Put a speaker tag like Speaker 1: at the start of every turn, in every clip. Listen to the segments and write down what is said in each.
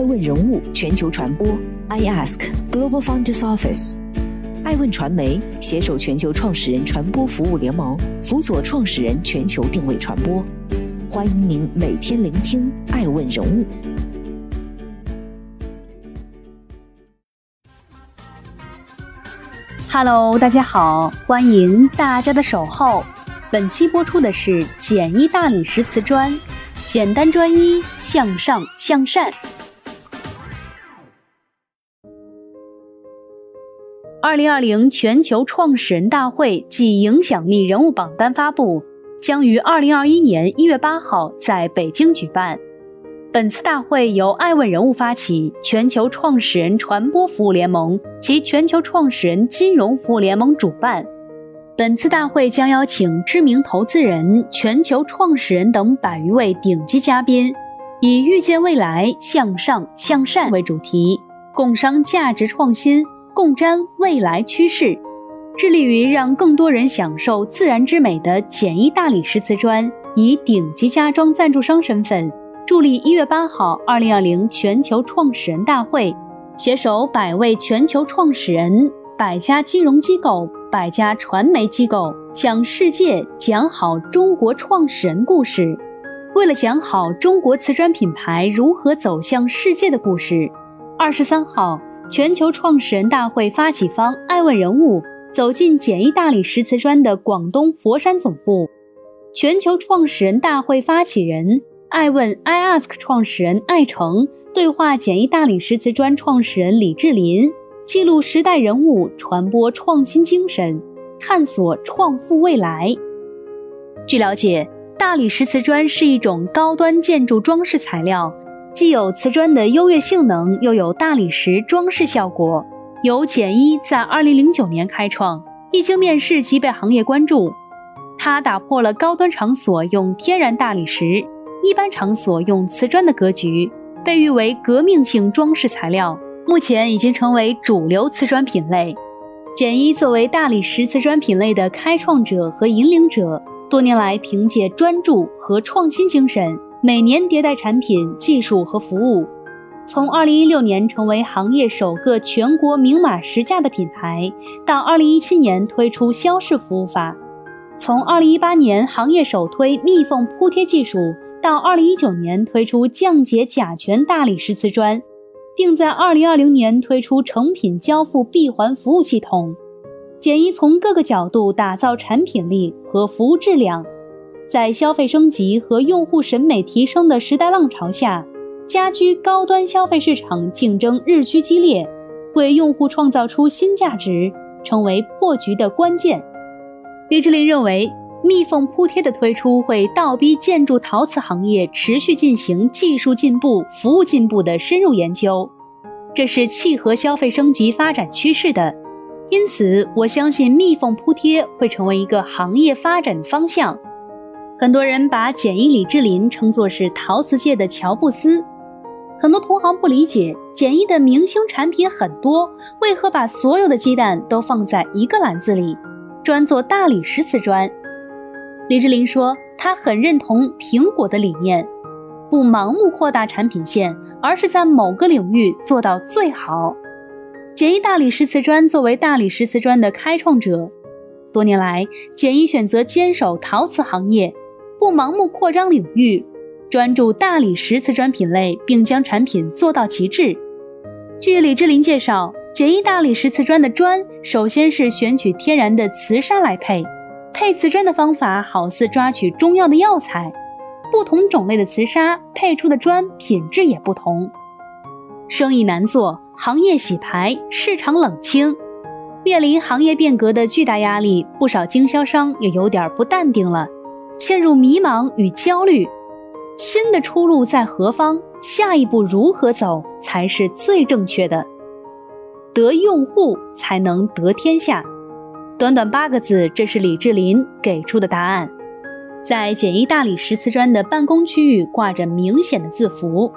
Speaker 1: 爱问人物全球传播，I Ask Global Founders Office，爱问传媒携手全球创始人传播服务联盟，辅佐创始人全球定位传播。欢迎您每天聆听爱问人物。
Speaker 2: Hello，大家好，欢迎大家的守候。本期播出的是简易大理石瓷砖，简单专一，向上向善。二零二零全球创始人大会暨影响力人物榜单发布，将于二零二一年一月八号在北京举办。本次大会由爱问人物发起，全球创始人传播服务联盟及全球创始人金融服务联盟主办。本次大会将邀请知名投资人、全球创始人等百余位顶级嘉宾，以“预见未来，向上向善”为主题，共商价值创新。共瞻未来趋势，致力于让更多人享受自然之美的简易大理石瓷砖，以顶级家装赞助商身份，助力一月八号二零二零全球创始人大会，携手百位全球创始人、百家金融机构、百家传媒机构，向世界讲好中国创始人故事。为了讲好中国瓷砖品牌如何走向世界的故事，二十三号。全球创始人大会发起方爱问人物走进简易大理石瓷砖的广东佛山总部。全球创始人大会发起人爱问 iAsk 创始人艾诚对话简易大理石瓷砖创始人李志林，记录时代人物，传播创新精神，探索创富未来。据了解，大理石瓷砖是一种高端建筑装饰材料。既有瓷砖的优越性能，又有大理石装饰效果。由简一在2009年开创，一经面世即被行业关注。它打破了高端场所用天然大理石、一般场所用瓷砖的格局，被誉为革命性装饰材料。目前已经成为主流瓷砖品类。简一作为大理石瓷砖品类的开创者和引领者，多年来凭借专注和创新精神。每年迭代产品、技术和服务，从2016年成为行业首个全国明码实价的品牌，到2017年推出消逝服务法；从2018年行业首推密封铺贴技术，到2019年推出降解甲醛大理石瓷砖，并在2020年推出成品交付闭环服务系统。简一从各个角度打造产品力和服务质量。在消费升级和用户审美提升的时代浪潮下，家居高端消费市场竞争日趋激烈，为用户创造出新价值成为破局的关键。李志林认为，密封铺贴的推出会倒逼建筑陶瓷行业持续进行技术进步、服务进步的深入研究，这是契合消费升级发展趋势的。因此，我相信密封铺贴会成为一个行业发展方向。很多人把简易李志林称作是陶瓷界的乔布斯，很多同行不理解简易的明星产品很多，为何把所有的鸡蛋都放在一个篮子里，专做大理石瓷砖？李志林说，他很认同苹果的理念，不盲目扩大产品线，而是在某个领域做到最好。简易大理石瓷砖作为大理石瓷砖的开创者，多年来简易选择坚守陶瓷行业。不盲目扩张领域，专注大理石瓷砖品类，并将产品做到极致。据李志林介绍，简易大理石瓷砖的砖，首先是选取天然的瓷砂来配，配瓷砖的方法好似抓取中药的药材，不同种类的瓷砂配出的砖品质也不同。生意难做，行业洗牌，市场冷清，面临行业变革的巨大压力，不少经销商也有点不淡定了。陷入迷茫与焦虑，新的出路在何方？下一步如何走才是最正确的？得用户才能得天下。短短八个字，这是李志林给出的答案。在简易大理石瓷砖的办公区域挂着明显的字符：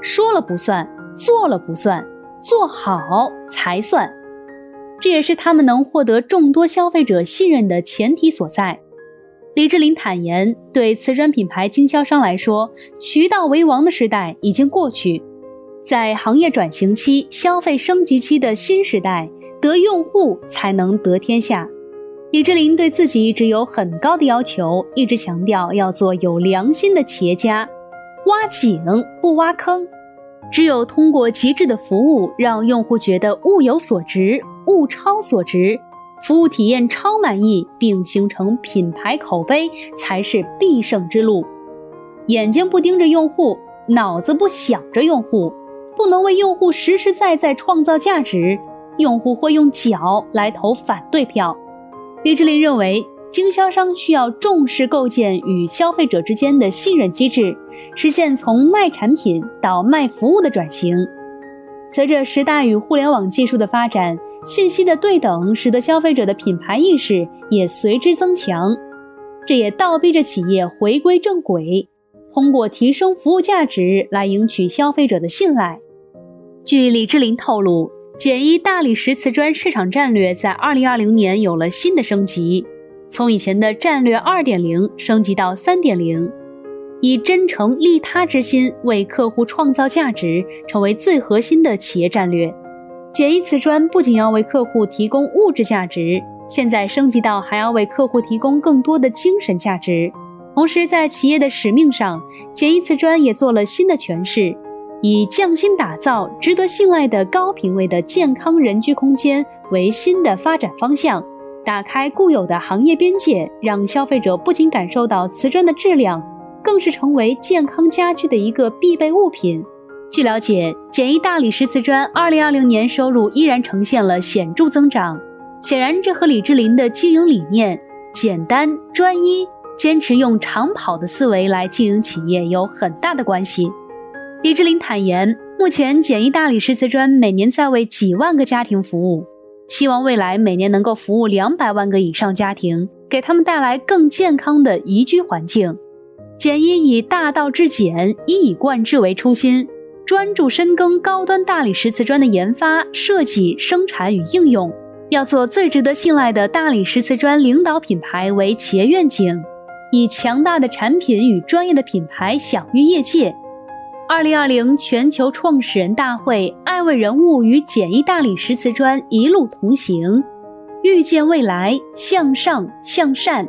Speaker 2: 说了不算，做了不算，做好才算。这也是他们能获得众多消费者信任的前提所在。李志林坦言，对瓷砖品牌经销商来说，渠道为王的时代已经过去。在行业转型期、消费升级期的新时代，得用户才能得天下。李志林对自己一直有很高的要求，一直强调要做有良心的企业家，挖井不挖坑。只有通过极致的服务，让用户觉得物有所值、物超所值，服务体验超满意，并形成品牌口碑，才是必胜之路。眼睛不盯着用户，脑子不想着用户，不能为用户实实在在创造价值，用户会用脚来投反对票。李志林认为。经销商需要重视构建与消费者之间的信任机制，实现从卖产品到卖服务的转型。随着时代与互联网技术的发展，信息的对等使得消费者的品牌意识也随之增强，这也倒逼着企业回归正轨，通过提升服务价值来赢取消费者的信赖。据李志林透露，简易大理石瓷砖市场战略在2020年有了新的升级。从以前的战略二点零升级到三点零，以真诚利他之心为客户创造价值，成为最核心的企业战略。简易瓷砖不仅要为客户提供物质价值，现在升级到还要为客户提供更多的精神价值。同时，在企业的使命上，简易瓷砖也做了新的诠释，以匠心打造值得信赖的高品位的健康人居空间为新的发展方向。打开固有的行业边界，让消费者不仅感受到瓷砖的质量，更是成为健康家居的一个必备物品。据了解，简易大理石瓷砖2020年收入依然呈现了显著增长。显然，这和李志林的经营理念——简单专一、坚持用长跑的思维来经营企业有很大的关系。李志林坦言，目前简易大理石瓷砖每年在为几万个家庭服务。希望未来每年能够服务两百万个以上家庭，给他们带来更健康的宜居环境。简一以大道至简、一以贯之为初心，专注深耕高端大理石瓷砖的研发、设计、生产与应用，要做最值得信赖的大理石瓷砖领导品牌为企业愿景，以强大的产品与专业的品牌享誉业界。二零二零全球创始人大会，爱问人物与简易大理石瓷砖一路同行，遇见未来，向上向善。